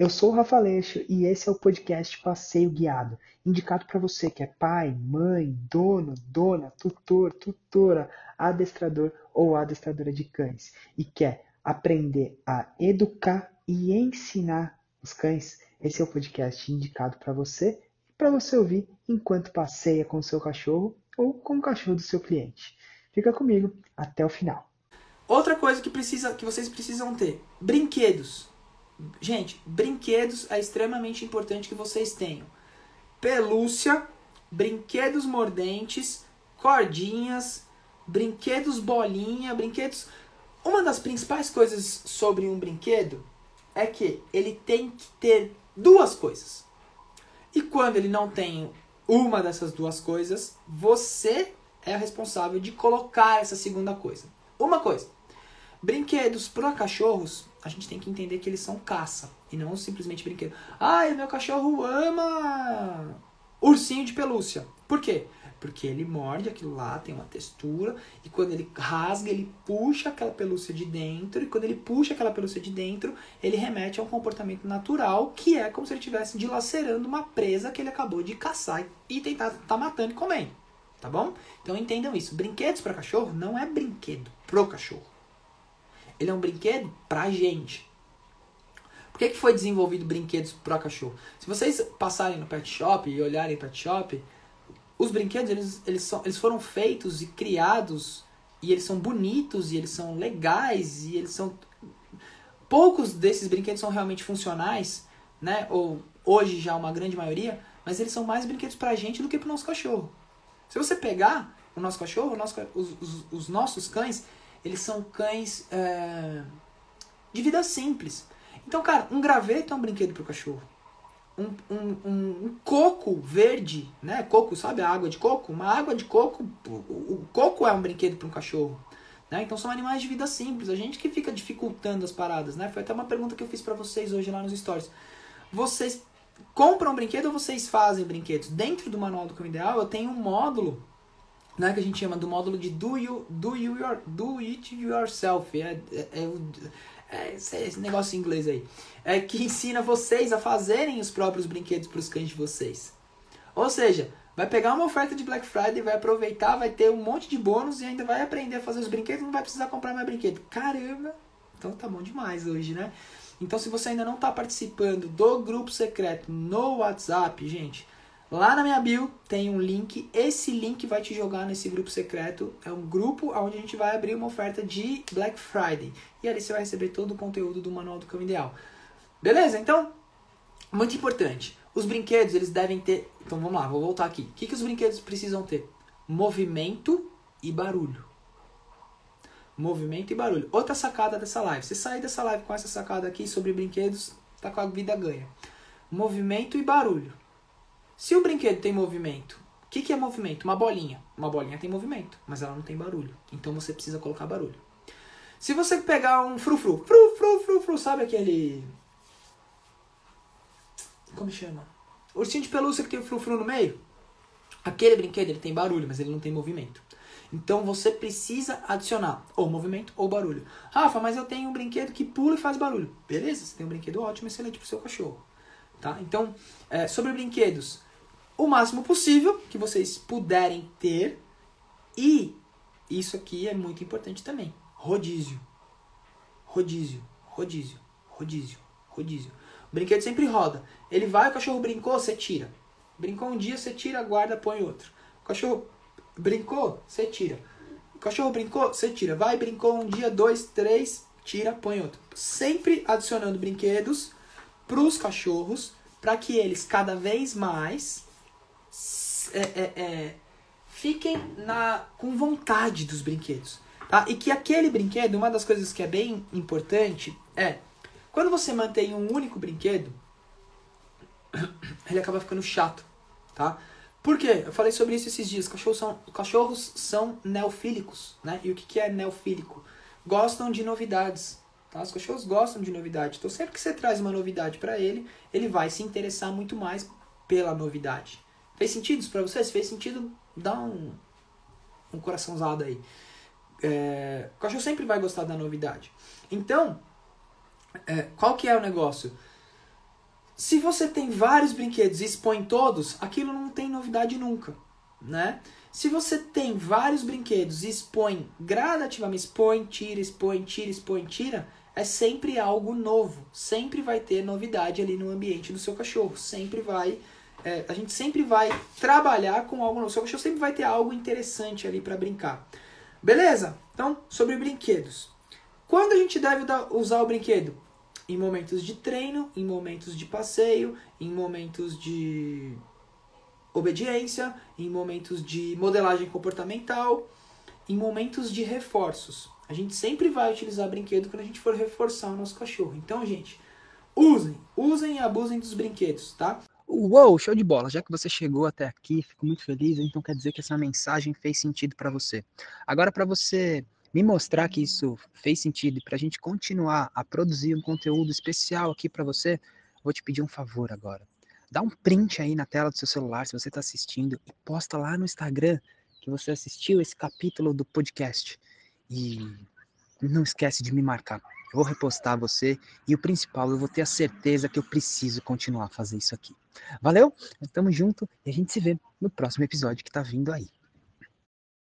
Eu sou o Rafa Leixo e esse é o podcast Passeio Guiado, indicado para você que é pai, mãe, dono, dona, tutor, tutora, adestrador ou adestradora de cães e quer aprender a educar e ensinar os cães. Esse é o podcast indicado para você e para você ouvir enquanto passeia com o seu cachorro ou com o cachorro do seu cliente. Fica comigo até o final. Outra coisa que, precisa, que vocês precisam ter: brinquedos. Gente, brinquedos é extremamente importante que vocês tenham. Pelúcia, brinquedos mordentes, cordinhas, brinquedos bolinha, brinquedos. Uma das principais coisas sobre um brinquedo é que ele tem que ter duas coisas. E quando ele não tem uma dessas duas coisas, você é responsável de colocar essa segunda coisa. Uma coisa. Brinquedos para cachorros a gente tem que entender que eles são caça e não simplesmente brinquedo. Ai, meu cachorro ama ursinho de pelúcia. Por quê? Porque ele morde aquilo lá, tem uma textura, e quando ele rasga, ele puxa aquela pelúcia de dentro, e quando ele puxa aquela pelúcia de dentro, ele remete a um comportamento natural, que é como se ele estivesse dilacerando uma presa que ele acabou de caçar e tentar tá matando e comendo. Tá bom? Então entendam isso. Brinquedos para cachorro não é brinquedo pro cachorro. Ele é um brinquedo pra gente. Por que, que foi desenvolvido brinquedos para cachorro? Se vocês passarem no pet shop e olharem pet shop, os brinquedos eles, eles, são, eles foram feitos e criados e eles são bonitos e eles são legais e eles são poucos desses brinquedos são realmente funcionais, né? Ou hoje já uma grande maioria, mas eles são mais brinquedos pra gente do que pro nosso cachorro. Se você pegar o nosso cachorro, o nosso, os, os, os nossos cães, eles são cães é, de vida simples. Então, cara, um graveto é um brinquedo para o cachorro. Um, um, um, um, coco verde, né? Coco, sabe a água de coco? Uma água de coco, o, o coco é um brinquedo para um cachorro. Né? Então são animais de vida simples. A gente que fica dificultando as paradas, né? Foi até uma pergunta que eu fiz para vocês hoje lá nos stories. Vocês compram brinquedo ou vocês fazem brinquedos? Dentro do manual do cão ideal, eu tenho um módulo né, que a gente chama do módulo de do, you, do, you your, do it yourself. É, é, é, é, esse negócio em inglês aí. É que ensina vocês a fazerem os próprios brinquedos para os cães de vocês. Ou seja, vai pegar uma oferta de Black Friday, vai aproveitar, vai ter um monte de bônus e ainda vai aprender a fazer os brinquedos, não vai precisar comprar mais brinquedo. Caramba! Então tá bom demais hoje, né? Então se você ainda não está participando do grupo secreto no WhatsApp, gente, Lá na minha bio tem um link. Esse link vai te jogar nesse grupo secreto. É um grupo onde a gente vai abrir uma oferta de Black Friday. E ali você vai receber todo o conteúdo do Manual do Cão Ideal. Beleza? Então, muito importante. Os brinquedos, eles devem ter... Então, vamos lá, vou voltar aqui. O que, que os brinquedos precisam ter? Movimento e barulho. Movimento e barulho. Outra sacada dessa live. Se sair dessa live com essa sacada aqui sobre brinquedos, tá com a vida ganha. Movimento e barulho. Se o brinquedo tem movimento, o que, que é movimento? Uma bolinha. Uma bolinha tem movimento, mas ela não tem barulho. Então você precisa colocar barulho. Se você pegar um frufru, fru, fru, fru, fru, sabe aquele. Como chama? Ursinho de pelúcia que tem o frufru no meio? Aquele brinquedo ele tem barulho, mas ele não tem movimento. Então você precisa adicionar ou movimento ou barulho. Rafa, mas eu tenho um brinquedo que pula e faz barulho. Beleza, você tem um brinquedo ótimo, excelente para o seu cachorro. Tá? Então, é, sobre brinquedos, o máximo possível que vocês puderem ter. E isso aqui é muito importante também. Rodízio. Rodízio, rodízio, rodízio, rodízio. O brinquedo sempre roda. Ele vai, o cachorro brincou, você tira. Brincou um dia, você tira, guarda, põe outro. O cachorro brincou, você tira. O cachorro brincou, você tira. Vai, brincou um dia, dois, três, tira, põe outro. Sempre adicionando brinquedos para os cachorros para que eles cada vez mais é, é, é, fiquem na, com vontade dos brinquedos. Tá? E que aquele brinquedo, uma das coisas que é bem importante é quando você mantém um único brinquedo, ele acaba ficando chato. Tá? Por quê? Eu falei sobre isso esses dias. Cachorros são, cachorros são neofílicos. Né? E o que, que é neofílico? Gostam de novidades. Tá? Os cachorros gostam de novidade. Então, sempre que você traz uma novidade para ele, ele vai se interessar muito mais pela novidade. Fez sentido isso? Se fez sentido, dá um, um coraçãozado aí. É, o cachorro sempre vai gostar da novidade. Então, é, qual que é o negócio? Se você tem vários brinquedos e expõe todos, aquilo não tem novidade nunca, né? Se você tem vários brinquedos e expõe gradativamente, expõe, tira, expõe, tira, expõe, tira, é sempre algo novo. Sempre vai ter novidade ali no ambiente do seu cachorro. Sempre vai. É, a gente sempre vai trabalhar com algo novo. Seu cachorro sempre vai ter algo interessante ali para brincar. Beleza? Então, sobre brinquedos. Quando a gente deve usar o brinquedo? Em momentos de treino, em momentos de passeio, em momentos de obediência, em momentos de modelagem comportamental, em momentos de reforços. A gente sempre vai utilizar brinquedo quando a gente for reforçar o nosso cachorro. Então, gente, usem, usem e abusem dos brinquedos, tá? Uou, show de bola! Já que você chegou até aqui, fico muito feliz, então quer dizer que essa mensagem fez sentido para você. Agora, para você me mostrar que isso fez sentido e para a gente continuar a produzir um conteúdo especial aqui para você, vou te pedir um favor agora. Dá um print aí na tela do seu celular se você está assistindo e posta lá no Instagram que você assistiu esse capítulo do podcast. E não esquece de me marcar. Vou repostar você e o principal, eu vou ter a certeza que eu preciso continuar a fazer isso aqui. Valeu? Tamo junto e a gente se vê no próximo episódio que tá vindo aí.